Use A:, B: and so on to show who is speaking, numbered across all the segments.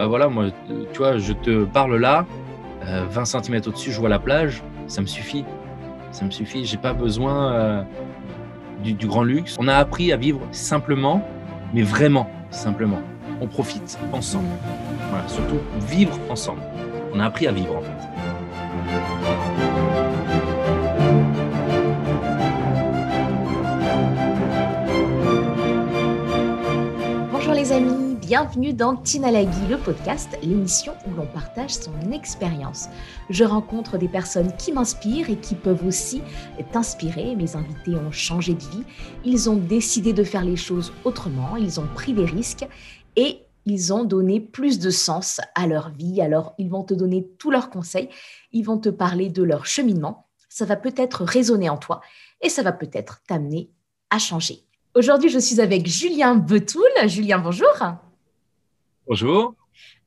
A: bah voilà, moi, tu vois, je te parle là, 20 cm au-dessus, je vois la plage, ça me suffit. Ça me suffit. J'ai pas besoin du, du grand luxe. On a appris à vivre simplement, mais vraiment simplement. On profite ensemble. Voilà, surtout vivre ensemble. On a appris à vivre en fait.
B: Bienvenue dans Tinalagi, le podcast, l'émission où l'on partage son expérience. Je rencontre des personnes qui m'inspirent et qui peuvent aussi t'inspirer. Mes invités ont changé de vie, ils ont décidé de faire les choses autrement, ils ont pris des risques et ils ont donné plus de sens à leur vie. Alors, ils vont te donner tous leurs conseils, ils vont te parler de leur cheminement. Ça va peut-être résonner en toi et ça va peut-être t'amener à changer. Aujourd'hui, je suis avec Julien Betoul. Julien, bonjour.
A: Bonjour.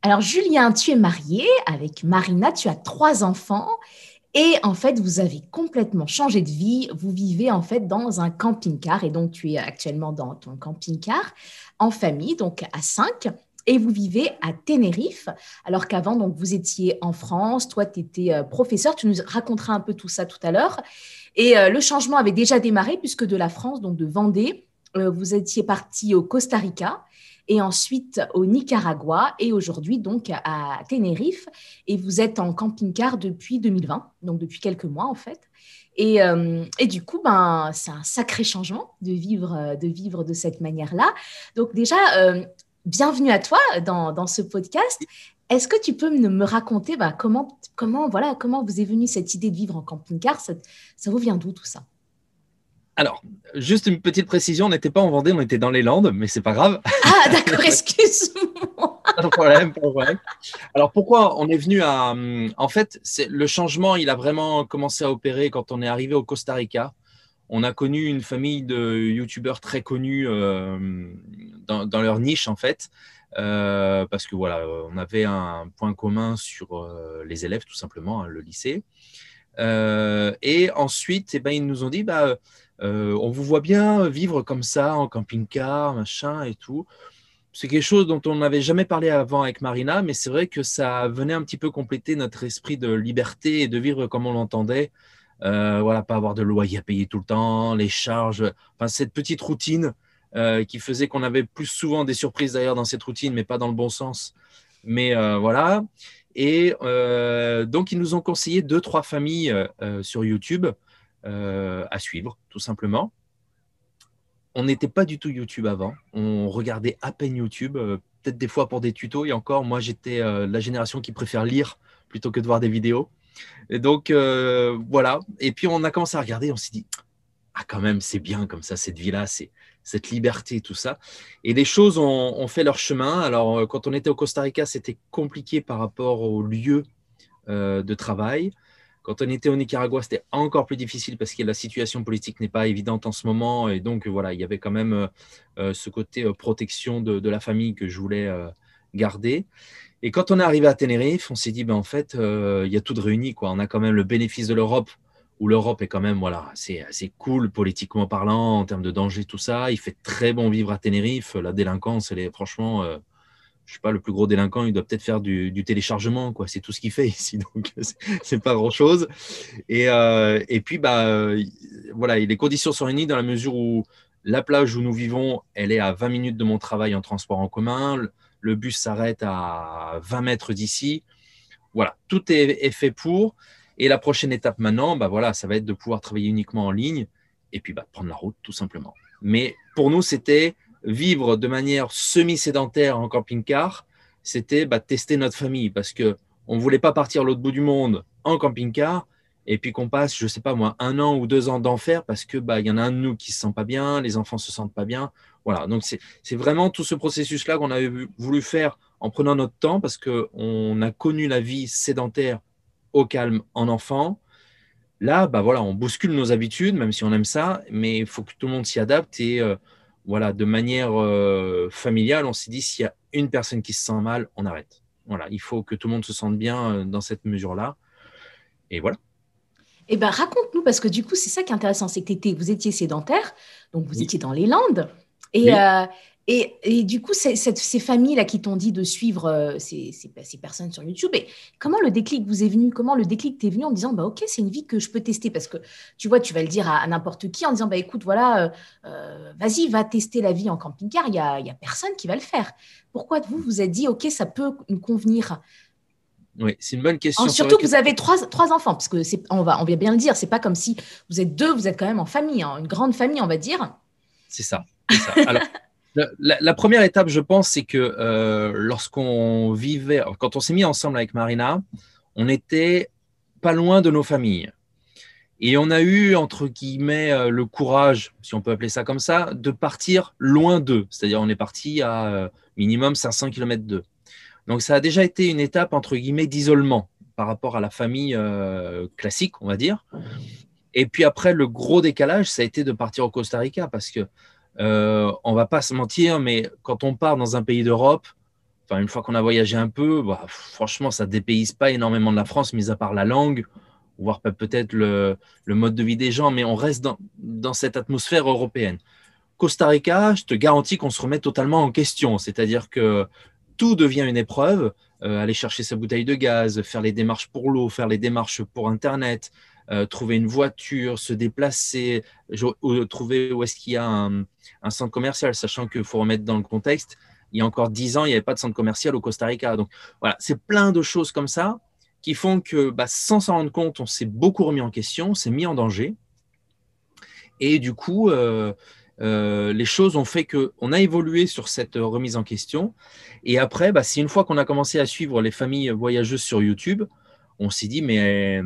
B: Alors, Julien, tu es marié avec Marina, tu as trois enfants et en fait, vous avez complètement changé de vie. Vous vivez en fait dans un camping-car et donc tu es actuellement dans ton camping-car en famille, donc à cinq. Et vous vivez à Tenerife, alors qu'avant, donc vous étiez en France. Toi, tu étais euh, professeur. Tu nous raconteras un peu tout ça tout à l'heure. Et euh, le changement avait déjà démarré puisque de la France, donc de Vendée, euh, vous étiez parti au Costa Rica et ensuite au Nicaragua et aujourd'hui donc à Tenerife. Et vous êtes en camping-car depuis 2020, donc depuis quelques mois en fait. Et, euh, et du coup, ben, c'est un sacré changement de vivre, de vivre de cette manière-là. Donc déjà, euh, bienvenue à toi dans, dans ce podcast. Est-ce que tu peux me, raconter ben, comment, comment, voilà, comment vous est venue cette idée de vivre en camping-car? Ça, ça vous vient d'où tout ça?
A: Alors, juste une petite précision, on n'était pas en Vendée, on était dans les Landes, mais c'est pas grave.
B: Ah, d'accord, excuse-moi.
A: pas de problème, pas de problème. Alors, pourquoi on est venu à. En fait, le changement, il a vraiment commencé à opérer quand on est arrivé au Costa Rica. On a connu une famille de youtubeurs très connus euh, dans, leur niche, en fait. Euh, parce que voilà, on avait un point commun sur euh, les élèves, tout simplement, hein, le lycée. et ensuite, eh ben, ils nous ont dit, bah, euh, on vous voit bien vivre comme ça en camping-car, machin et tout. C'est quelque chose dont on n'avait jamais parlé avant avec Marina, mais c'est vrai que ça venait un petit peu compléter notre esprit de liberté et de vivre comme on l'entendait. Euh, voilà, pas avoir de loyer à payer tout le temps, les charges, enfin cette petite routine euh, qui faisait qu'on avait plus souvent des surprises d'ailleurs dans cette routine, mais pas dans le bon sens. Mais voilà. Et donc ils nous ont conseillé deux trois familles sur YouTube à suivre, tout simplement. On n'était pas du tout YouTube avant. On regardait à peine YouTube, euh, peut-être des fois pour des tutos. Et encore, moi, j'étais euh, la génération qui préfère lire plutôt que de voir des vidéos. Et donc, voilà. Et puis, on a commencé à regarder. On s'est dit, ah, quand même, c'est bien comme ça, cette vie-là, c'est cette liberté, tout ça. Et les choses ont, fait leur chemin. Alors, quand on était au Costa Rica, c'était compliqué par rapport au lieu de travail. Quand on était au Nicaragua, c'était encore plus difficile parce que la situation politique n'est pas évidente en ce moment. Et donc, voilà, il y avait quand même euh, euh, ce côté euh, protection de, la famille que je voulais garder. Et quand on est arrivé à Tenerife, on s'est dit, ben, en fait, il y a tout de réuni. Quoi. On a quand même le bénéfice de l'Europe, où l'Europe est quand même voilà, assez, assez cool politiquement parlant, en termes de danger, tout ça. Il fait très bon vivre à Tenerife. La délinquance, elle est franchement je sais pas, le plus gros délinquant, il doit peut-être faire du, téléchargement, quoi. C'est tout ce qu'il fait ici, donc c'est pas grand chose. Et, euh, et puis, bah, euh, voilà, les conditions sont réunies dans la mesure où la plage où nous vivons, elle est à 20 minutes de mon travail en transport en commun. Le, bus s'arrête à 20 mètres d'ici. Voilà, tout est, fait pour. Et la prochaine étape maintenant, bah voilà, ça va être de pouvoir travailler uniquement en ligne et puis bah, prendre la route, tout simplement. Mais pour nous, c'était vivre de manière semi-sédentaire en camping-car, c'était bah, tester notre famille parce que on voulait pas partir l'autre bout du monde en camping-car et puis qu'on passe, je sais pas moi, un an ou deux ans d'enfer parce que bah il y en a un de nous qui se sent pas bien, les enfants se sentent pas bien, voilà. Donc c'est vraiment tout ce processus là qu'on avait voulu faire en prenant notre temps parce que on a connu la vie sédentaire au calme en enfant. Là, bah voilà, on bouscule nos habitudes, même si on aime ça, mais il faut que tout le monde s'y adapte et euh, voilà, de manière euh, familiale, on s'est dit s'il y a une personne qui se sent mal, on arrête. Voilà, il faut que tout le monde se sente bien euh, dans cette mesure-là. Et voilà.
B: Eh ben, raconte-nous, parce que du coup, c'est ça qui est intéressant, c'est que vous étiez sédentaire, donc vous étiez dans les Landes. Et, euh, Et, du coup, ces familles-là qui t'ont dit de suivre euh, ces, personnes sur YouTube, et comment le déclic vous est venu? Comment le déclic t'est venu en disant, bah, OK, c'est une vie que je peux tester? Parce que tu vois, tu vas le dire à, n'importe qui en disant, bah, écoute, voilà, euh, euh, vas-y, va tester la vie en camping-car, il n'y a, y a personne qui va le faire. Pourquoi vous vous êtes dit, OK, ça peut nous convenir?
A: Oui, c'est une bonne question.
B: surtout que vous avez trois, trois enfants, parce que on va, on va bien le dire, c'est pas comme si vous êtes deux, vous êtes quand même en famille, hein, une grande famille, on va dire.
A: C'est ça. ça. Alors, la, première étape, je pense, c'est que euh, lorsqu'on vivait, quand on s'est mis ensemble avec Marina, on était pas loin de nos familles. Et on a eu, entre guillemets, euh, le courage, si on peut appeler ça comme ça, de partir loin d'eux. C'est-à-dire, on est parti à euh, minimum 500 km d'eux. Donc, ça a déjà été une étape, entre guillemets, d'isolement par rapport à la famille classique, on va dire. Et puis après, le gros décalage, ça a été de partir au Costa Rica parce que euh, on va pas se mentir, mais quand on part dans un pays d'Europe, enfin une fois qu'on a voyagé un peu, bah, franchement, ça dépayse pas énormément de la France, mis à part la langue, voire peut-être le, mode de vie des gens, mais on reste dans, cette atmosphère européenne. Costa Rica, je te garantis qu'on se remet totalement en question, c'est-à-dire que tout devient une épreuve. Euh, aller chercher sa bouteille de gaz, faire les démarches pour l'eau, faire les démarches pour Internet, euh, trouver une voiture, se déplacer, trouver où est-ce qu'il y a un, centre commercial, sachant qu'il faut remettre dans le contexte, il y a encore dix ans, il n'y avait pas de centre commercial au Costa Rica. Donc voilà, c'est plein de choses comme ça qui font que bah, sans s'en rendre compte, on s'est beaucoup remis en question, on s'est mis en danger. Et du coup, euh, euh, les choses ont fait qu'on a évolué sur cette remise en question. Et après, bah, c'est une fois qu'on a commencé à suivre les familles voyageuses sur YouTube, on s'est dit, mais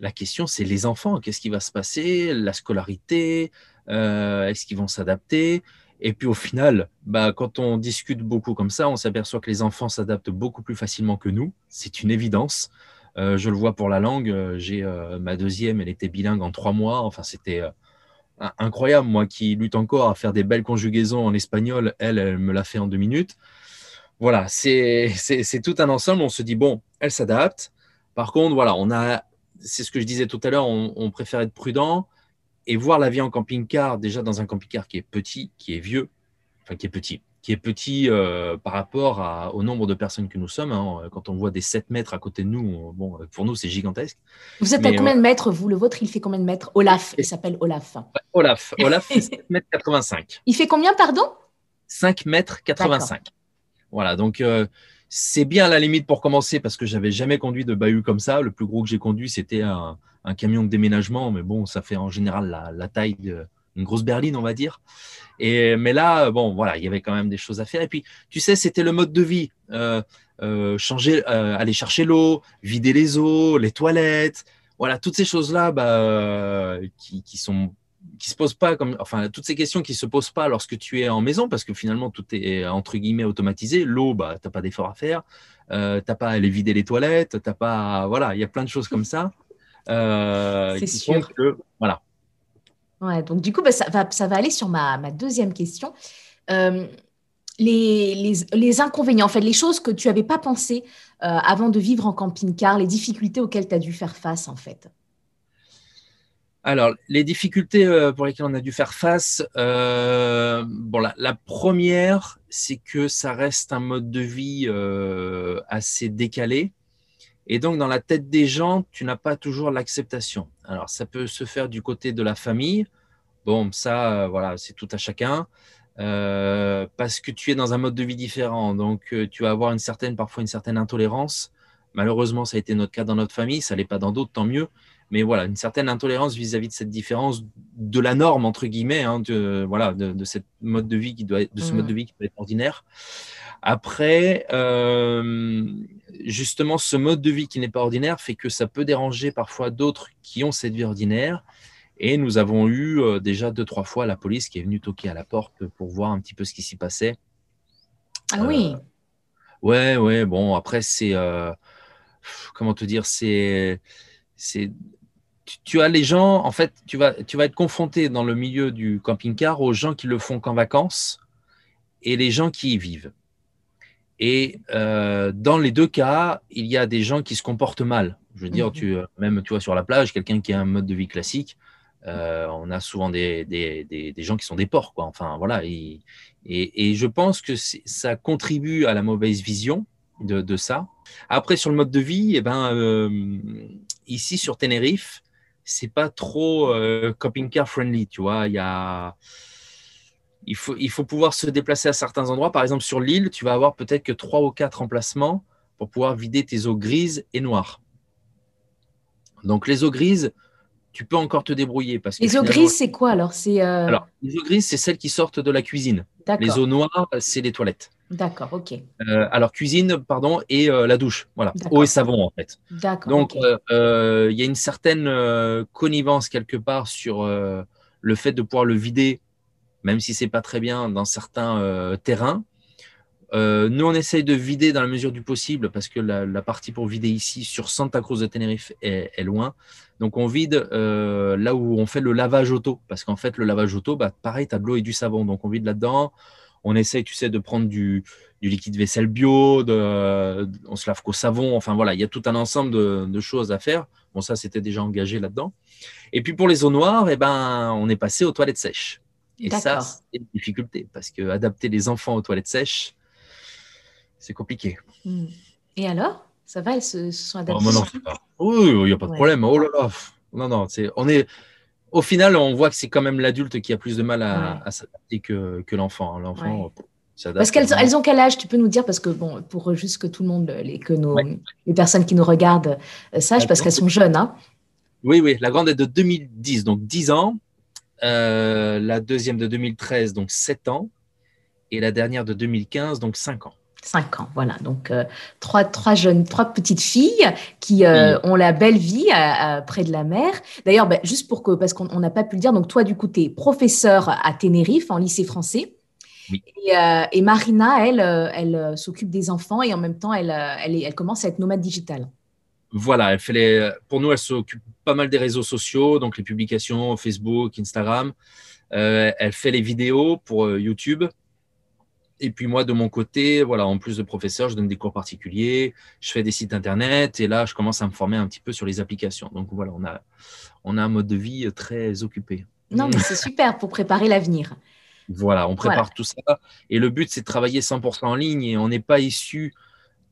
A: la question, c'est les enfants. Qu'est-ce qui va se passer? La scolarité euh, Est-ce qu'ils vont s'adapter? Et puis au final, bah, quand on discute beaucoup comme ça, on s'aperçoit que les enfants s'adaptent beaucoup plus facilement que nous. C'est une évidence. Euh, je le vois pour la langue. J'ai euh, ma deuxième, elle était bilingue en trois mois. Enfin, c'était incroyable. Moi qui lutte encore à faire des belles conjugaisons en espagnol, elle, elle me l'a fait en deux minutes. Voilà, c'est tout un ensemble. On se dit, bon, elle s'adapte. Par contre, voilà, on a c'est ce que je disais tout à l'heure, on, préfère être prudent et voir la vie en camping-car, déjà dans un camping-car qui est petit, qui est vieux, enfin qui est petit, qui est petit euh, par rapport au nombre de personnes que nous sommes. Hein. Quand on voit des 7 mètres à côté de nous, bon, pour nous, c'est gigantesque.
B: Vous êtes à combien de mètres, vous? Le vôtre, il fait combien de mètres? Olaf, il s'appelle Olaf.
A: Olaf, Olaf fait 7 mètres 85.
B: Il fait combien, pardon?
A: 5 mètres 85. Voilà, donc euh, c'est bien à la limite pour commencer parce que j'avais jamais conduit de bahut comme ça. Le plus gros que j'ai conduit, c'était un, camion de déménagement, mais bon, ça fait en général la, taille d'une grosse berline, on va dire. Et, mais là, bon, voilà, il y avait quand même des choses à faire. Et puis, tu sais, c'était le mode de vie. Euh, euh, changer, euh, aller chercher l'eau, vider les eaux, les toilettes, voilà, toutes ces choses-là bah, qui, qui, sont qui se posent pas comme, enfin, toutes ces questions qui se posent pas lorsque tu es en maison, parce que finalement tout est entre guillemets automatisé. L'eau, bah, t'as pas d'effort à faire, euh, t'as pas à aller vider les toilettes, t'as pas, voilà, il y a plein de choses comme ça.
B: Euh, C'est sûr. Que,
A: voilà.
B: Ouais, donc du coup, bah, ça, va, ça va aller sur ma, ma deuxième question. Euh, les, les, les, inconvénients, en fait, les choses que tu n'avais pas pensé euh, avant de vivre en camping-car, les difficultés auxquelles tu as dû faire face, en fait.
A: Alors, les difficultés euh, pour lesquelles on a dû faire face, euh, bon, la, première, c'est que ça reste un mode de vie euh, assez décalé. Et donc, dans la tête des gens, tu n'as pas toujours l'acceptation. Alors, ça peut se faire du côté de la famille. Bon, ça, voilà, c'est tout à chacun. parce que tu es dans un mode de vie différent. Donc, tu vas avoir une certaine, parfois une certaine intolérance. Malheureusement, ça a été notre cas dans notre famille. Ça n'est pas dans d'autres, tant mieux mais voilà, une certaine intolérance vis-à-vis de cette différence de la norme entre guillemets, hein, de, voilà, de, cette mode de vie qui doit être, de ce mode de mmh. vie qui doit être ordinaire. Après, euh, justement, ce mode de vie qui n'est pas ordinaire fait que ça peut déranger parfois d'autres qui ont cette vie ordinaire. Et nous avons eu euh, déjà deux, trois fois la police qui est venue toquer à la porte pour voir un petit peu ce qui s'y passait.
B: Ah oui.
A: Euh, ouais, ouais. Bon, après, c'est. comment te dire C'est. C'est tu, as les gens, en fait, tu vas, tu vas être confronté dans le milieu du camping-car aux gens qui le font qu'en vacances et les gens qui y vivent. Et euh, dans les deux cas, il y a des gens qui se comportent mal. Je veux dire, mhm. tu, même tu vois sur la plage, quelqu'un qui a un mode de vie classique, Euh, on a souvent des, des, des, des, gens qui sont des porcs, quoi. Enfin, voilà. Et, et, et je pense que ça contribue à la mauvaise vision de, de, ça. Après, sur le mode de vie, eh ben, euh, ici sur Tenerife, c'est pas trop euh, camping-car friendly, tu vois. Il y a il faut, il faut pouvoir se déplacer à certains endroits. Par exemple, sur l'île, tu vas avoir peut-être que trois ou quatre emplacements pour pouvoir vider tes eaux grises et noires. Donc, les eaux grises, tu peux encore te débrouiller. Parce que
B: les eaux grises, c'est quoi alors? C'est
A: euh... Alors, les eaux grises, c'est celles qui sortent de la cuisine. Les eaux noires, c'est les toilettes.
B: D'accord, ok.
A: Euh, alors, cuisine, pardon, et euh, la douche. Voilà, eau et savon, en fait.
B: D'accord.
A: Donc, il okay. Euh, y a une certaine connivence quelque part sur le fait de pouvoir le vider même si c'est pas très bien dans certains terrains. Nous, on essaye de vider dans la mesure du possible parce que la, la partie pour vider ici sur Santa Cruz de Tenerife est, est loin. Donc, on vide là où on fait le lavage auto parce qu'en fait, le lavage auto, bah, pareil, tu as de l'eau et du savon. Donc, on vide là-dedans. On essaye, tu sais, de prendre du, du liquide vaisselle bio, de, on se lave qu'au savon. Enfin, voilà, il y a tout un ensemble de, de choses à faire. Bon, ça, c'était déjà engagé là-dedans. Et puis, pour les eaux noires, eh ben, on est passé aux toilettes sèches. Et ça, c'est une difficulté parce que adapter les enfants aux toilettes sèches, c'est compliqué.
B: Hmm. Et alors? Ça va, elles se, sont adaptées
A: oh, non, pas. Oui, il n'y a pas de ouais. problème. Oh là là. Non, non, c'est, on est, au final, on voit que c'est quand même l'adulte qui a plus de mal à, ouais. à s'adapter que, que l'enfant. hein. L'enfant,
B: ouais. Parce qu'elles elles ont quel âge Tu peux nous dire? Parce que bon, pour juste que tout le monde, les, que nos, les personnes qui nous regardent euh, sachent, parce qu'elles sont jeunes. Hein.
A: Oui, oui. La grande est de 2010, donc 10 ans. Euh, la deuxième de 2013, donc 7 ans, et la dernière de 2015, donc 5 ans.
B: 5 ans, voilà. Donc, euh, trois, trois, jeunes, trois petites filles qui euh, oui. ont la belle vie à, à, près de la mer. D'ailleurs, bah, juste pour que, parce qu'on n'a pas pu le dire, donc toi, du coup, tu es professeur à Tenerife, en lycée français.
A: Oui.
B: Et, euh, et, Marina, elle, elle s'occupe des enfants et en même temps, elle, elle, elle commence à être nomade digitale.
A: Voilà, elle fait les, pour nous, elle s'occupe pas mal des réseaux sociaux, donc les publications Facebook, Instagram. Euh, elle fait les vidéos pour euh, YouTube. Et puis moi, de mon côté, voilà, en plus de professeur, je donne des cours particuliers, je fais des sites internet et là, je commence à me former un petit peu sur les applications. Donc voilà, on a, on a un mode de vie très occupé.
B: Non, mais c'est super pour préparer l'avenir.
A: Voilà, on prépare voilà. tout ça. Et le but, c'est de travailler 100% en ligne et on n'est pas issu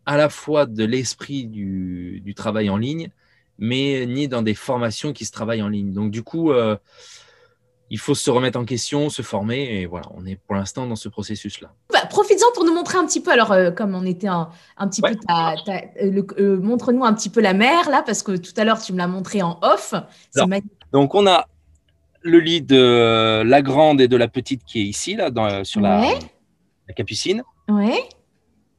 A: à la fois de l'esprit du, du, travail en ligne, mais ni dans des formations qui se travaillent en ligne. Donc du coup, euh, il faut se remettre en question, se former, et voilà, on est pour l'instant dans ce processus-là.
B: Bah, Profites-en pour nous montrer un petit peu, alors euh, comme on était un, un petit ouais. peu, euh, euh, montre-nous un petit peu la mer, là, parce que tout à l'heure, tu me l'as montré en off.
A: Donc on a le lit de la grande et de la petite qui est ici, là, dans, sur la,
B: ouais.
A: la capucine.
B: Oui.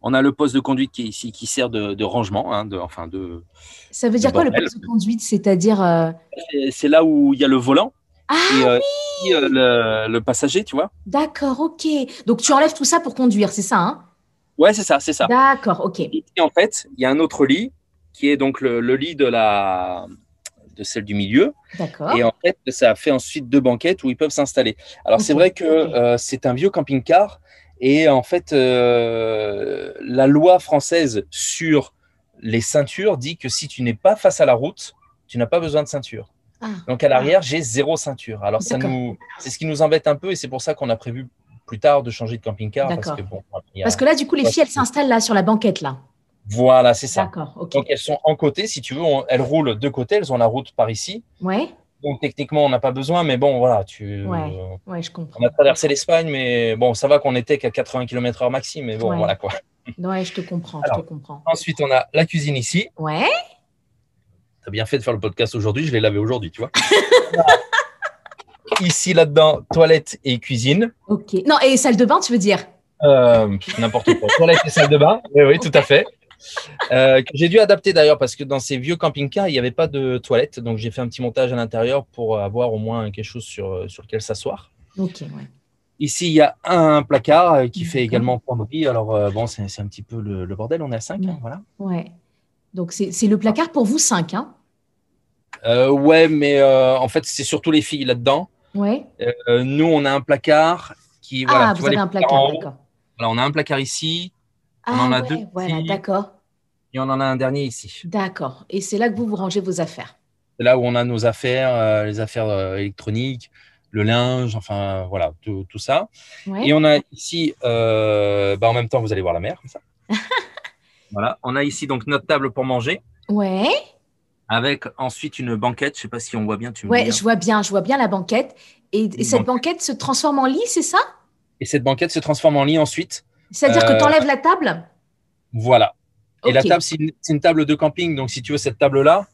A: On a le poste de conduite qui est ici, qui sert de, de rangement, hein, de, enfin de.
B: Ça veut dire quoi le poste de conduite? C'est-à-dire euh...
A: C'est là où il y a le volant.
B: Ah
A: et,
B: euh,
A: oui et, le, le, passager, tu vois.
B: D'accord, ok. Donc tu enlèves tout ça pour conduire, c'est ça hein?
A: Ouais, c'est ça, c'est ça.
B: D'accord, ok.
A: Et en fait, il y a un autre lit qui est donc le, le lit de la de celle du milieu.
B: D'accord.
A: Et en fait, ça a fait ensuite deux banquettes où ils peuvent s'installer. Alors okay. c'est vrai que okay. euh, c'est un vieux camping-car et en fait, euh, la loi française sur les ceintures dit que si tu n'es pas face à la route, tu n'as pas besoin de ceinture. Ah. Donc à l'arrière, j'ai zéro ceinture. Alors ça nous, c'est ce qui nous embête un peu et c'est pour ça qu'on a prévu plus tard de changer de camping-car.
B: Parce que, bon, a... parce que là, du coup, les filles, elles s'installent là sur la banquette là.
A: Voilà, c'est ça.
B: D'accord. Okay.
A: Donc elles sont en côté, si tu veux, on, elles roulent de côté, elles ont la route par ici.
B: Ouais.
A: Donc techniquement, on n'a pas besoin, mais bon, voilà, tu.
B: Ouais, ouais, je comprends.
A: On a traversé l'Espagne, mais bon, ça va qu'on était qu'à 80 km/h maxi, mais bon,
B: ouais.
A: voilà quoi.
B: Ouais, je te comprends,
A: Alors,
B: je te comprends.
A: Ensuite, on a la cuisine ici.
B: Ouais.
A: T'as bien fait de faire le podcast aujourd'hui, je l'ai lavé aujourd'hui, tu vois. ici, là-dedans, toilette et cuisine.
B: Ok. Non, et salle de bain, tu veux dire?
A: Euh, N'importe quoi. toilette et salle de bain. Oui, oui, tout à fait. Euh, que j'ai dû adapter d'ailleurs parce que dans ces vieux camping-cars, il n'y avait pas de toilette. Donc j'ai fait un petit montage à l'intérieur pour avoir au moins quelque chose sur, sur lequel s'asseoir.
B: Ok, ouais.
A: Ici, il y a un placard qui fait également penderie. Alors euh, bon, c'est un petit peu le, le, bordel. On est à 5,
B: ouais.
A: hein, voilà.
B: Ouais. Donc c'est le placard pour vous 5, hein
A: euh, Ouais, mais euh, en fait, c'est surtout les filles là-dedans.
B: Ouais.
A: Euh, nous, on a un placard qui.
B: Ah, vous avez un placard, d'accord.
A: Voilà, on a un placard ici.
B: Ah,
A: on en a
B: ouais,
A: deux.
B: Voilà, d'accord.
A: Et on en a un dernier ici.
B: D'accord. Et c'est là que vous vous rangez vos affaires.
A: C'est là où on a nos affaires, les affaires électroniques, le linge, enfin voilà, tout, ça. Et on a ici, bah, en même temps, vous allez voir la mer, comme ça. voilà, on a ici donc notre table pour manger.
B: Ouais.
A: Avec ensuite une banquette. Je sais pas si on voit bien. Tu
B: ouais, je vois bien, je vois bien la banquette. Et, cette banquette. se transforme en lit, c'est ça?
A: Et cette banquette se transforme en lit ensuite.
B: C'est-à-dire que euh, tu enlèves la table?
A: Voilà. Et la table, c'est une, table de camping. Donc, si tu veux, cette table-là,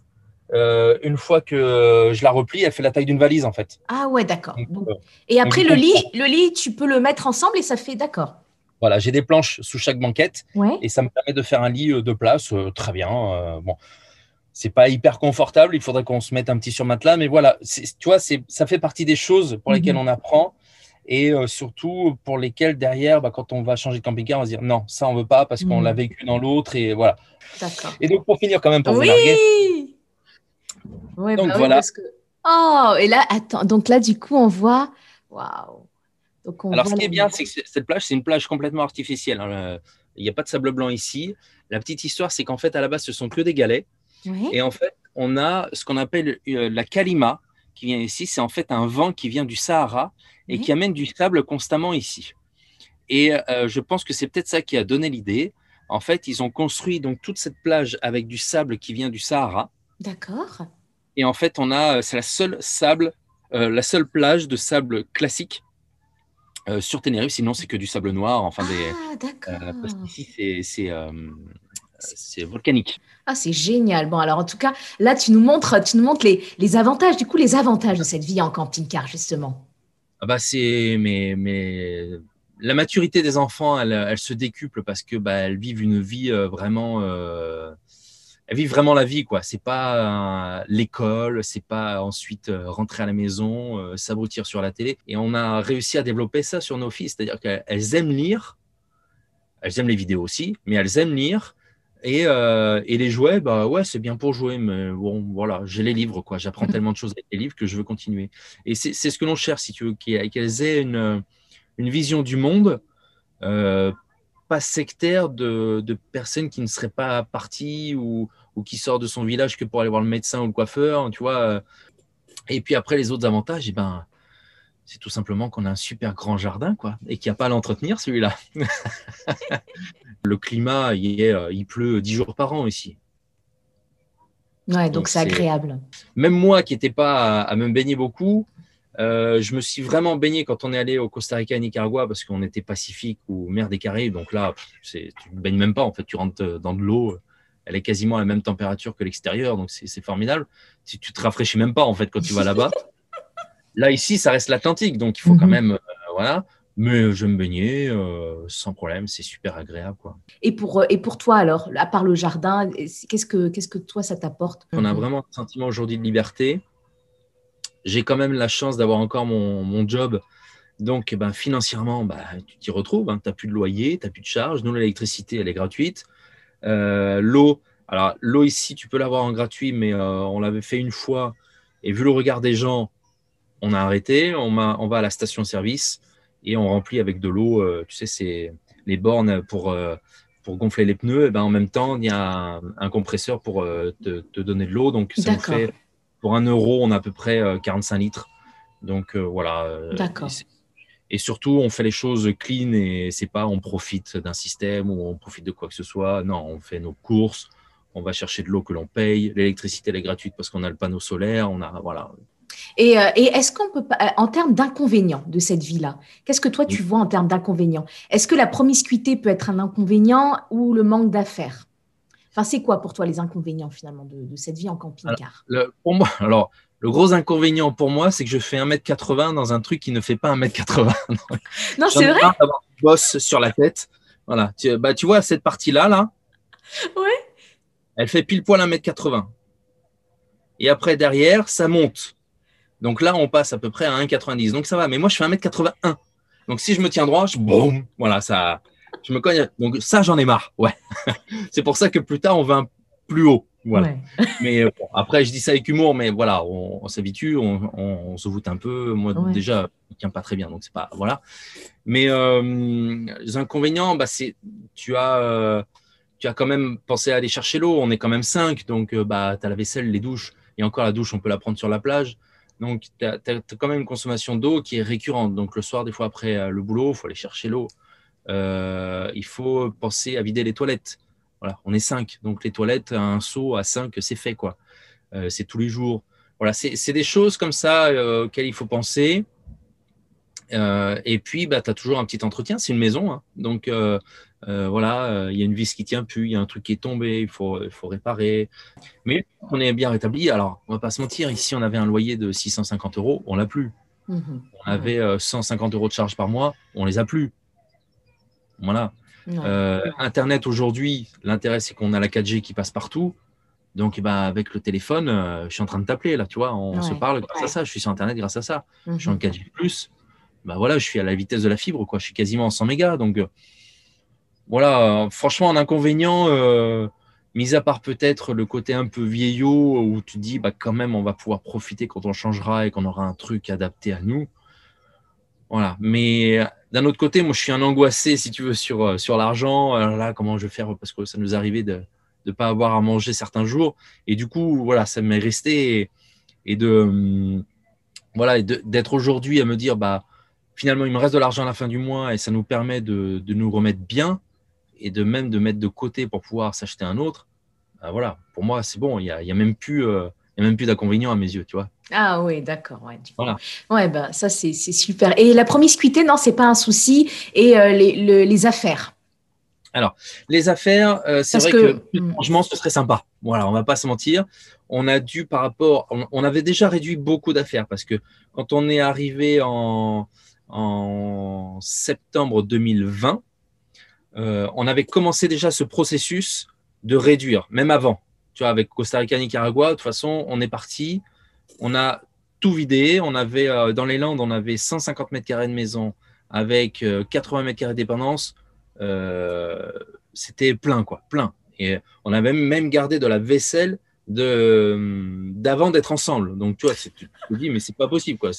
A: euh, une fois que je la replie, elle fait la taille d'une valise, en fait.
B: Ah ouais, d'accord. Euh, et après, le lit, le lit, tu peux le mettre ensemble et ça fait d'accord.
A: Voilà, j'ai des planches sous chaque banquette et ça me permet de faire un lit de place très bien. bon, c'est pas hyper confortable. Il faudrait qu'on se mette un petit sur matelas, mais voilà, tu vois, ça fait partie des choses pour lesquelles mhm. on apprend et euh, surtout pour lesquelles derrière, bah, quand on va changer de camping-car, on va se dire non, ça on veut pas parce qu'on mhm. l'a vécu dans l'autre et voilà. Et donc pour finir quand même pour
B: oui
A: vous larguer.
B: Oui, donc bah voilà. Oh, et là, attends, donc là du coup on voit, waouh.
A: Alors ce qui est bien, c'est que cette plage, c'est une plage complètement artificielle. Hein. Il n'y a pas de sable blanc ici. La petite histoire, c'est qu'en fait, à la base, ce sont que des galets. Et en fait, on a ce qu'on appelle euh, la kalima qui vient ici. C'est en fait un vent qui vient du Sahara et qui amène du sable constamment ici. Et euh, je pense que c'est peut-être ça qui a donné l'idée. En fait, ils ont construit donc toute cette plage avec du sable qui vient du Sahara.
B: D'accord.
A: Et en fait, on a, c'est la seule sable, euh, la seule plage de sable classique sur Tenerife. Sinon, c'est que du sable noir. Enfin,
B: ah, d'accord.
A: parce qu'ici, c'est c'est volcanique.
B: Ah, c'est génial. Bon, alors en tout cas, là, tu nous montres, tu nous montres les, les avantages, du coup, les avantages de cette vie en camping-car, justement.
A: Ah bah, c'est, mais, mais la maturité des enfants, elle, elle se décuple parce que bah, elles vivent une vie euh, vraiment. Euh, elles vivent vraiment la vie, quoi. C'est pas l'école, c'est pas ensuite euh, rentrer à la maison, s'abrutir sur la télé. Et on a réussi à développer ça sur nos filles, c'est-à-dire qu'elles aiment lire, elles aiment les vidéos aussi, mais elles aiment lire euh, et, les jouets, bah ouais, c'est bien pour jouer, mais bon, voilà, j'ai les livres, quoi. J'apprends tellement de choses avec les livres que je veux continuer. Et c'est ce que l'on cherche, si tu veux, qu'elles aient une, une, vision du monde, euh, pas sectaire de, de, personnes qui ne seraient pas parties ou, ou, qui sortent de son village que pour aller voir le médecin ou le coiffeur, tu vois. Et puis après, les autres avantages, eh ben, c'est tout simplement qu'on a un super grand jardin, quoi, et qu'il n'y a pas à l'entretenir, celui-là. le climat, il, est, euh, il pleut dix jours par an ici.
B: Ouais, donc, c'est agréable.
A: Même moi qui n'étais pas à, me baigner beaucoup, euh, je me suis vraiment baigné quand on est allé au Costa Rica et Nicaragua parce qu'on était Pacifique ou mer des Caraïbes. Donc là, tu ne baignes même pas. En fait, tu rentres euh, dans de l'eau. Elle est quasiment à la même température que l'extérieur. Donc c'est formidable. Si tu te rafraîchis même pas en fait quand tu vas là-bas. Là, ici, ça reste l'Atlantique, donc il faut quand mhm. même. Euh, voilà. Mais je me baigner euh, sans problème, c'est super agréable. Quoi.
B: Et, pour, euh, et pour toi, alors, à part le jardin, qu'est-ce que, qu'est-ce que toi, ça t'apporte?
A: On a vraiment un sentiment aujourd'hui de liberté. J'ai quand même la chance d'avoir encore mon, mon job. Donc, eh ben, financièrement, bah, tu t'y retrouves. Hein. Tu n'as plus de loyer, tu n'as plus de charges. Nous, l'électricité, elle est gratuite. L'eau, alors l'eau ici, tu peux l'avoir en gratuit, mais on l'avait fait une fois. Et vu le regard des gens, on a arrêté, on, on, va à la station-service et on remplit avec de l'eau. Euh, tu sais, c'est les bornes pour, euh, pour gonfler les pneus. Et ben, en même temps, il y a un, compresseur pour euh, te, donner de l'eau. Donc, ça nous fait, pour un euro, on a à peu près 45 litres. Donc, voilà.
B: D'accord.
A: Et, surtout, on fait les choses clean et c'est pas on profite d'un système ou on profite de quoi que ce soit. Non, on fait nos courses, on va chercher de l'eau que l'on paye. L'électricité, elle est gratuite parce qu'on a le panneau solaire. On a, voilà.
B: Euh, et, est-ce qu'on peut, euh, en termes d'inconvénients de cette vie-là, qu'est-ce que toi tu vois en termes d'inconvénients? Est-ce que la promiscuité peut être un inconvénient ou le manque d'affaires? Enfin, c'est quoi pour toi les inconvénients finalement de, cette vie en camping-car?
A: Pour moi, alors le gros inconvénient pour moi, c'est que je fais 1m80 dans un truc qui ne fait pas 1m80.
B: non, c'est vrai.
A: D'avoir une bosse sur la tête. Voilà. Tu, bah, tu vois cette partie-là, là.
B: Oui.
A: Elle fait pile poil 1m80. Et après, derrière, ça monte. Donc là, on passe à peu près à 1,90. Donc ça va. Mais moi, je fais 1m81. Donc si je me tiens droit, je boum, voilà, ça, je me cogne. Donc ça, j'en ai marre. Ouais. c'est pour ça que plus tard, on va plus haut. Voilà. Mais euh, après, je dis ça avec humour, mais voilà, on, s'habitue, on, se voûte un peu. Moi, déjà, je ne tiens pas très bien, donc c'est pas voilà. Mais euh, les inconvénients, bah, c'est tu as euh, tu as quand même pensé à aller chercher l'eau. On est quand même cinq, donc bah, tu as la vaisselle, les douches Et encore, la douche, on peut la prendre sur la plage. Donc, tu as, quand même une consommation d'eau qui est récurrente. Donc, le soir, des fois, après euh, le boulot, il faut aller chercher l'eau. Euh, il faut penser à vider les toilettes. Voilà, on est cinq. Donc, les toilettes, un seau à cinq, c'est fait. quoi. Euh, c'est tous les jours. Voilà, c'est des choses comme ça auxquelles il faut penser. et puis, bah, tu as toujours un petit entretien. C'est une maison. Hein. Donc, euh, voilà, euh, il y a une vis qui tient plus, il y a un truc qui est tombé, il faut, il faut réparer. Mais on est bien rétabli. Alors, on va pas se mentir, ici, on avait un loyer de 650 euros, on l'a plus. Mhm. On avait 150 euh, euros de charges par mois, on les a plus. Voilà. Internet aujourd'hui, l'intérêt c'est qu'on a la 4G qui passe partout. Donc, bah, avec le téléphone, je suis en train de t'appeler là, tu vois, on se parle grâce à ça. Je suis sur Internet grâce à ça. Je suis en 4G+. Mhm. Bah voilà, je suis à la vitesse de la fibre, quoi. Je suis quasiment en 100 mégas. Donc, voilà, franchement, un inconvénient, euh, mis à part peut-être le côté un peu vieillot où tu dis, bah, quand même, on va pouvoir profiter quand on changera et qu'on aura un truc adapté à nous. Voilà. Mais d'un autre côté, moi, je suis un angoissé, si tu veux, sur, euh, sur l'argent. là, comment je vais faire Parce que ça nous arrivait de ne pas avoir à manger certains jours. Et du coup, voilà, ça m'est resté. Et, de, hum, voilà, d'être aujourd'hui à me dire, bah, finalement, il me reste de l'argent à la fin du mois et ça nous permet de, de nous remettre bien et de même de mettre de côté pour pouvoir s'acheter un autre, bah voilà, pour moi, c'est bon. Il n'y a, y a, même plus, euh, a même plus d'inconvénients à mes yeux, tu vois.
B: Ah oui, d'accord. Ouais, voilà. ouais bah, ça, c'est super. Et la promiscuité, non, c'est pas un souci. Et euh, les, les, affaires
A: alors, les affaires, euh, c'est vrai que, que hmm. changement, ce serait sympa. Voilà, on va pas se mentir. On a dû, par rapport, on, avait déjà réduit beaucoup d'affaires parce que quand on est arrivé en, en septembre 2020, euh, on avait commencé déjà ce processus de réduire, même avant. Tu vois, avec Costa Rica, Nicaragua, de toute façon, on est parti. On a tout vidé. On avait, euh, dans les Landes, on avait 150 mètres carrés de maison avec 80 euh, mètres carrés de dépendance. C'était plein, quoi, plein. Et on avait même gardé de la vaisselle d'avant d'être ensemble. Donc, tu vois, tu te dis, mais c'est pas possible, quoi.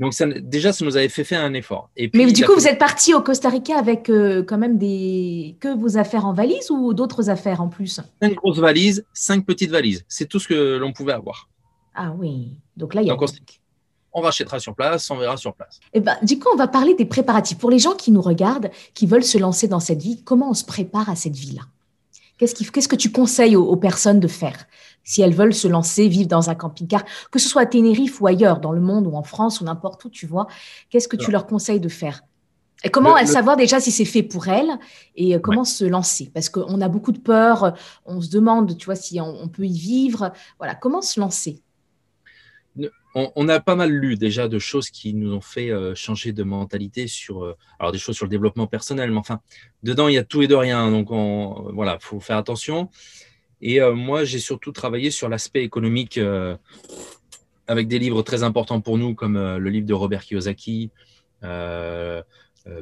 A: Donc déjà, ça nous avait fait faire un effort.
B: Et Mais du coup, vous êtes parti au Costa Rica avec euh, quand même des que vos affaires en valise ou d'autres affaires en plus?
A: Cinq grosses valises, cinq petites valises. C'est tout ce que l'on pouvait avoir.
B: Ah oui. Donc là, il y a. Donc,
A: on, rachètera sur place, on verra sur place.
B: Et eh ben, du coup, on va parler des préparatifs. Pour les gens qui nous regardent, qui veulent se lancer dans cette vie, comment on se prépare à cette vie-là? Qu'est-ce que tu conseilles aux, personnes de faire si elles veulent se lancer, vivre dans un camping-car, que ce soit à Tenerife ou ailleurs, dans le monde ou en France ou n'importe où, tu vois Qu'est-ce que tu leur conseilles de faire? Et comment savoir déjà si c'est fait pour elles et euh, comment se lancer? Parce qu'on a beaucoup de peur, on se demande, tu vois, si on peut y vivre. Voilà, comment se lancer?
A: On, a pas mal lu déjà de choses qui nous ont fait euh, changer de mentalité sur, euh, alors des choses sur le développement personnel, mais enfin, dedans, il y a tout et de rien. Donc, on, voilà, faut faire attention. Et euh, moi, j'ai surtout travaillé sur l'aspect économique avec des livres très importants pour nous, comme le livre de Robert Kiyosaki, Père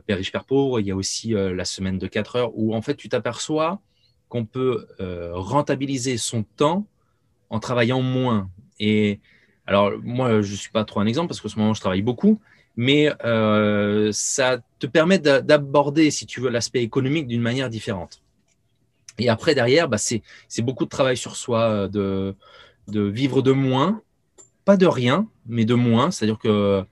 A: riche, Père pauvre. Il y a aussi La semaine de 4 heures, où en fait, tu t'aperçois qu'on peut rentabiliser son temps en travaillant moins. Et alors, moi, je ne suis pas trop un exemple parce qu'en ce moment, je travaille beaucoup, mais euh, ça te permet d'aborder, si tu veux, l'aspect économique d'une manière différente. Et après, derrière, bah, c'est beaucoup de travail sur soi, de, de, vivre de moins, pas de rien, mais de moins. C'est-à-dire que,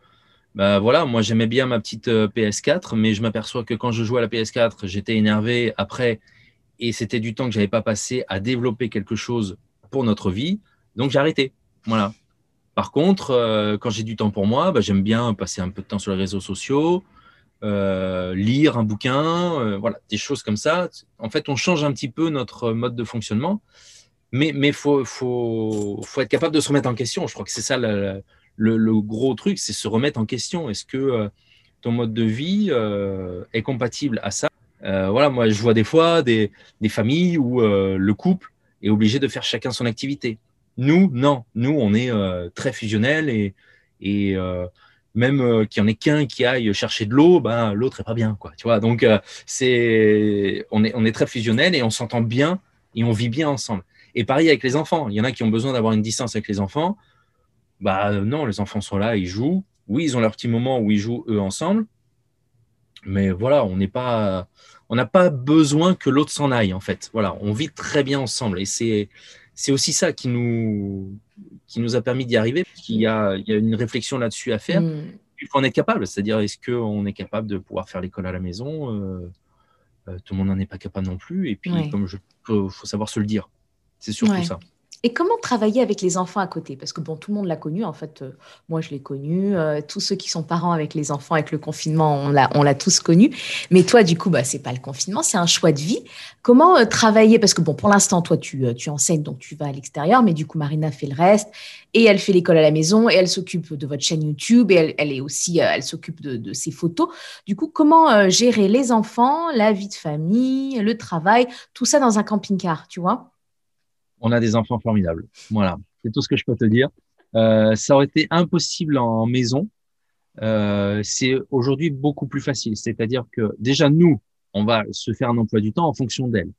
A: bah, voilà, moi, j'aimais bien ma petite euh, PS4, mais je m'aperçois que quand je jouais à la PS4, j'étais énervé après, et c'était du temps que je n'avais pas passé à développer quelque chose pour notre vie. Donc, j'ai arrêté. Voilà. Par contre, euh, quand j'ai du temps pour moi, bah, j'aime bien passer un peu de temps sur les réseaux sociaux, euh, lire un bouquin, euh, voilà, des choses comme ça. En fait, on change un petit peu notre mode de fonctionnement, mais il faut, faut, faut, être capable de se remettre en question. Je crois que c'est ça le, gros truc, c'est se remettre en question. Est-ce que ton mode de vie est compatible à ça? Voilà, moi, je vois des fois des familles où le couple est obligé de faire chacun son activité. Nous, non. Nous, on est euh, très fusionnel et, euh, même euh, qu'il n'y en ait qu'un qui aille chercher de l'eau, ben, l'autre est pas bien. Quoi, tu vois? Donc, c'est, on, est, on est très fusionnel et on s'entend bien et on vit bien ensemble. Et pareil avec les enfants. Il y en a qui ont besoin d'avoir une distance avec les enfants. Bah non, les enfants sont là, ils jouent. Oui, ils ont leur petit moment où ils jouent eux ensemble. Mais voilà, on n'est pas, on n'a pas besoin que l'autre s'en aille en fait. Voilà, on vit très bien ensemble et c'est c'est aussi ça qui nous, qui nous a permis d'y arriver, parce qu'il y a, il y a une réflexion là-dessus à faire.
B: Mm.
A: Il faut en être capable, c'est-à-dire est-ce qu'on est capable de pouvoir faire l'école à la maison euh, euh, Tout le monde n'en est pas capable non plus, et puis
B: Ouais.
A: comme je, faut, faut savoir se le dire. C'est surtout
B: Ouais.
A: ça.
B: Et comment travailler avec les enfants à côté? Parce que bon, tout le monde l'a connu. En fait, euh, moi, je l'ai connu. euh, tous ceux qui sont parents avec les enfants, avec le confinement, on l'a, tous connu. Mais toi, du coup, bah, c'est pas le confinement, c'est un choix de vie. Comment euh, travailler? Parce que bon, pour l'instant, toi, tu, tu enseignes, donc tu vas à l'extérieur. Mais du coup, Marina fait le reste. Et elle fait l'école à la maison. Et elle s'occupe de votre chaîne YouTube. Et elle, est aussi, elle s'occupe de, ses photos. Du coup, comment gérer les enfants, la vie de famille, le travail, tout ça dans un camping-car, tu vois?
A: On a des enfants formidables. Voilà, c'est tout ce que je peux te dire. Euh, ça aurait été impossible en maison. Euh, c'est aujourd'hui beaucoup plus facile. C'est-à-dire que déjà, nous, on va se faire un emploi du temps en fonction d'elles.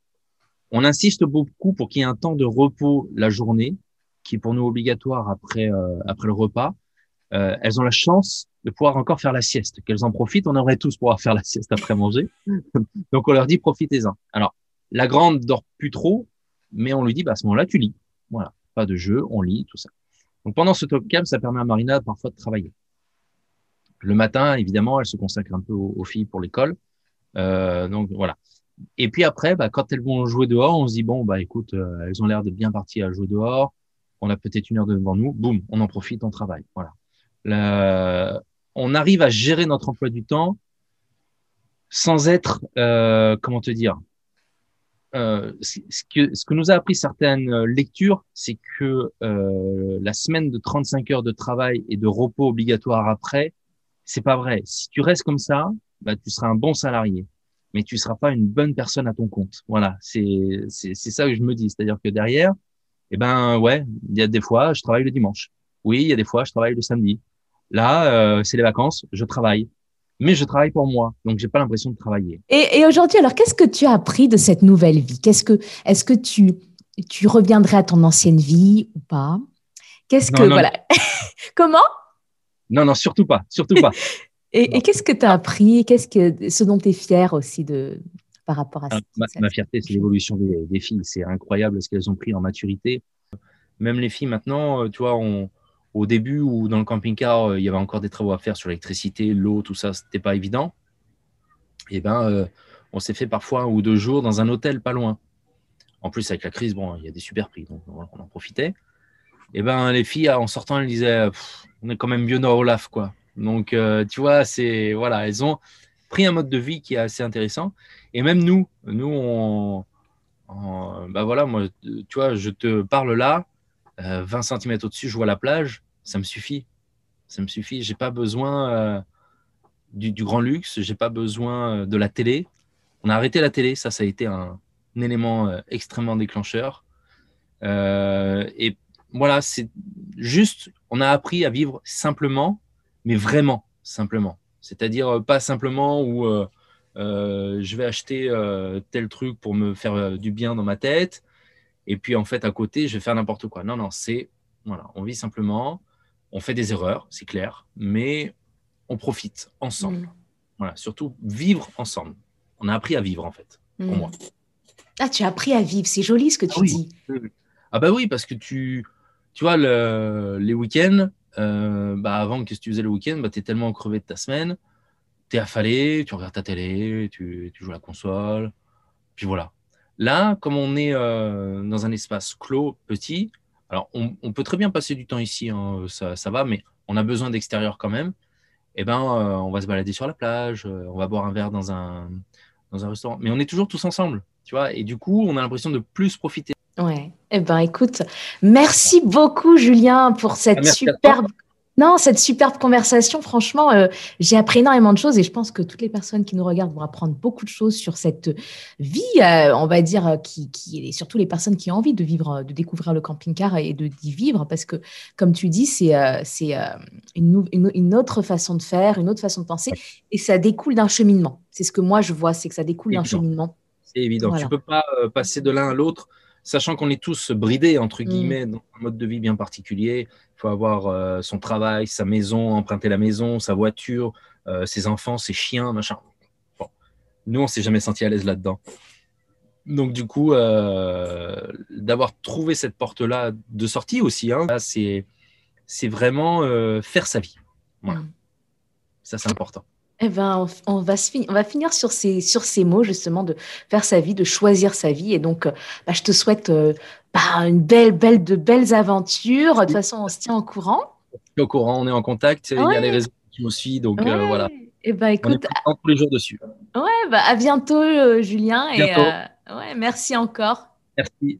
A: On insiste beaucoup pour qu'il y ait un temps de repos la journée, qui est pour nous obligatoire après, euh, après le repas. Euh, elles ont la chance de pouvoir encore faire la sieste, qu'elles en profitent. On aimerait tous pouvoir faire la sieste après manger. Donc, on leur dit profitez-en. Alors, la grande dort plus trop, mais on lui dit, bah, à ce moment-là, tu lis. Voilà. Pas de jeu, on lit, tout ça. Donc, pendant ce top cam, ça permet à Marina parfois de travailler. Le matin, évidemment, elle se consacre un peu aux, filles pour l'école. Euh, donc, voilà. Et puis après, bah, quand elles vont jouer dehors, on se dit, bon, bah, écoute, euh, elles ont l'air de bien parties à jouer dehors. On a peut-être une heure devant nous. Boum, on en profite, on travaille. Voilà. On arrive à gérer notre emploi du temps sans être, euh, comment te dire, euh, ce que, nous a appris certaines euh, lectures, c'est que euh, la semaine de 35 heures de travail et de repos obligatoire après, c'est pas vrai. Si tu restes comme ça, bah, tu seras un bon salarié, mais tu seras pas une bonne personne à ton compte. Voilà, c'est ça que je me dis. C'est-à-dire que derrière, eh ben ouais, il y a des fois je travaille le dimanche. Oui, il y a des fois je travaille le samedi. Là, c'est les vacances, je travaille, mais je travaille pour moi, donc j'ai pas l'impression de travailler.
B: Et, et aujourd'hui, alors, qu'est-ce que tu as appris de cette nouvelle vie? Qu'est-ce que, est-ce que tu, tu reviendrais à ton ancienne vie ou pas? Qu'est-ce que,
A: non.
B: voilà. Comment?
A: Non, non, surtout pas, surtout pas.
B: Et, qu'est-ce que tu as appris? Qu'est-ce que, ce dont tu es fier aussi de, par rapport à
A: Ah,
B: ça
A: ma, ma fierté, c'est l'évolution des, des filles. C'est incroyable ce qu'elles ont pris en maturité. Même les filles maintenant, euh, tu vois, on, au début ou dans le camping-car, euh, il y avait encore des travaux à faire sur l'électricité, l'eau, tout ça, c'était pas évident. Et ben, euh, on s'est fait parfois un ou deux jours dans un hôtel pas loin. En plus, avec la crise, bon, il y a des super prix, donc on en profitait. Et ben, les filles, en sortant, elles disaient, Pff, on est quand même mieux dans Olaf, quoi. Donc, euh, tu vois, c'est voilà, elles ont pris un mode de vie qui est assez intéressant. Et même nous, nous, on, on- bah voilà, moi, tu vois, je te parle là, euh, 20 cm au-dessus, je vois la plage, ça me suffit. Ça me suffit. J'ai pas besoin euh, du, grand luxe, j'ai pas besoin euh, de la télé. On a arrêté la télé, ça, ça a été un, élément euh, extrêmement déclencheur. Et voilà, c'est juste, on a appris à vivre simplement, mais vraiment simplement. C'est-à-dire pas simplement où je vais acheter tel truc pour me faire du bien dans ma tête, et puis en fait à côté je vais faire n'importe quoi. Non, non, c'est voilà, on vit simplement, on fait des erreurs, c'est clair, mais on profite ensemble.
B: Mm.
A: Voilà, surtout vivre ensemble. On a appris à vivre en fait, pour
B: Mm.
A: moi.
B: Ah, tu as appris à vivre, c'est joli ce que tu
A: Ah oui.
B: dis.
A: Ah bah oui, parce que tu, tu vois, le- les week-ends, euh, bah avant, qu'est-ce que tu faisais le week-end bah, Tu es tellement crevé de ta semaine, tu es affalé, tu regardes ta télé, tu, tu joues à la console, puis voilà. Là, comme on est euh, dans un espace clos, petit, alors on, on peut très bien passer du temps ici, hein, ça, ça va, mais on a besoin d'extérieur quand même. Eh ben, euh, on va se balader sur la plage, euh, on va boire un verre dans un, dans un restaurant, mais on est toujours tous ensemble, tu vois, et du coup, on a l'impression de plus profiter.
B: Ouais. Eh ben, écoute, merci beaucoup, Julien, pour cette
A: Ah,
B: superbe. Non, cette superbe conversation. Franchement, euh, j'ai appris énormément de choses et je pense que toutes les personnes qui nous regardent vont apprendre beaucoup de choses sur cette vie, euh, on va dire, euh, qui, qui et surtout les personnes qui ont envie de vivre, de découvrir le camping-car et de d'y vivre, parce que, comme tu dis, c'est euh, c'est une, nou- une, une autre façon de faire, une autre façon de penser, et ça découle d'un cheminement. C'est ce que moi je vois, c'est que ça découle d'un cheminement.
A: C'est évident.
B: Voilà.
A: Tu peux pas passer de l'un à l'autre, sachant qu'on est tous bridés, entre
B: Mm.
A: guillemets, dans un mode de vie bien particulier. Il faut avoir euh, son travail, sa maison, emprunter la maison, sa voiture, euh, ses enfants, ses chiens, machin. Bon. Nous, on s'est jamais senti à l'aise là-dedans. Donc, du coup, euh, d'avoir trouvé cette porte-là de sortie aussi. Hein. C'est vraiment faire sa vie. Voilà. Mm. Ça, c'est important.
B: Eh ben, on, va on va finir sur ces, sur ces mots, justement, de faire sa vie, de choisir sa vie. Et donc, euh, bah, je te souhaite euh, bah, une belle, belle, de belles aventures. De toute façon, on se tient au courant.
A: Au courant, on est en contact. Il y a les réseaux qui nous suivent. Donc, voilà.
B: Et eh ben, écoute,
A: on est tous les jours dessus.
B: Ouais, bah, à bientôt, Julien. Et, ouais, merci encore.
A: Merci.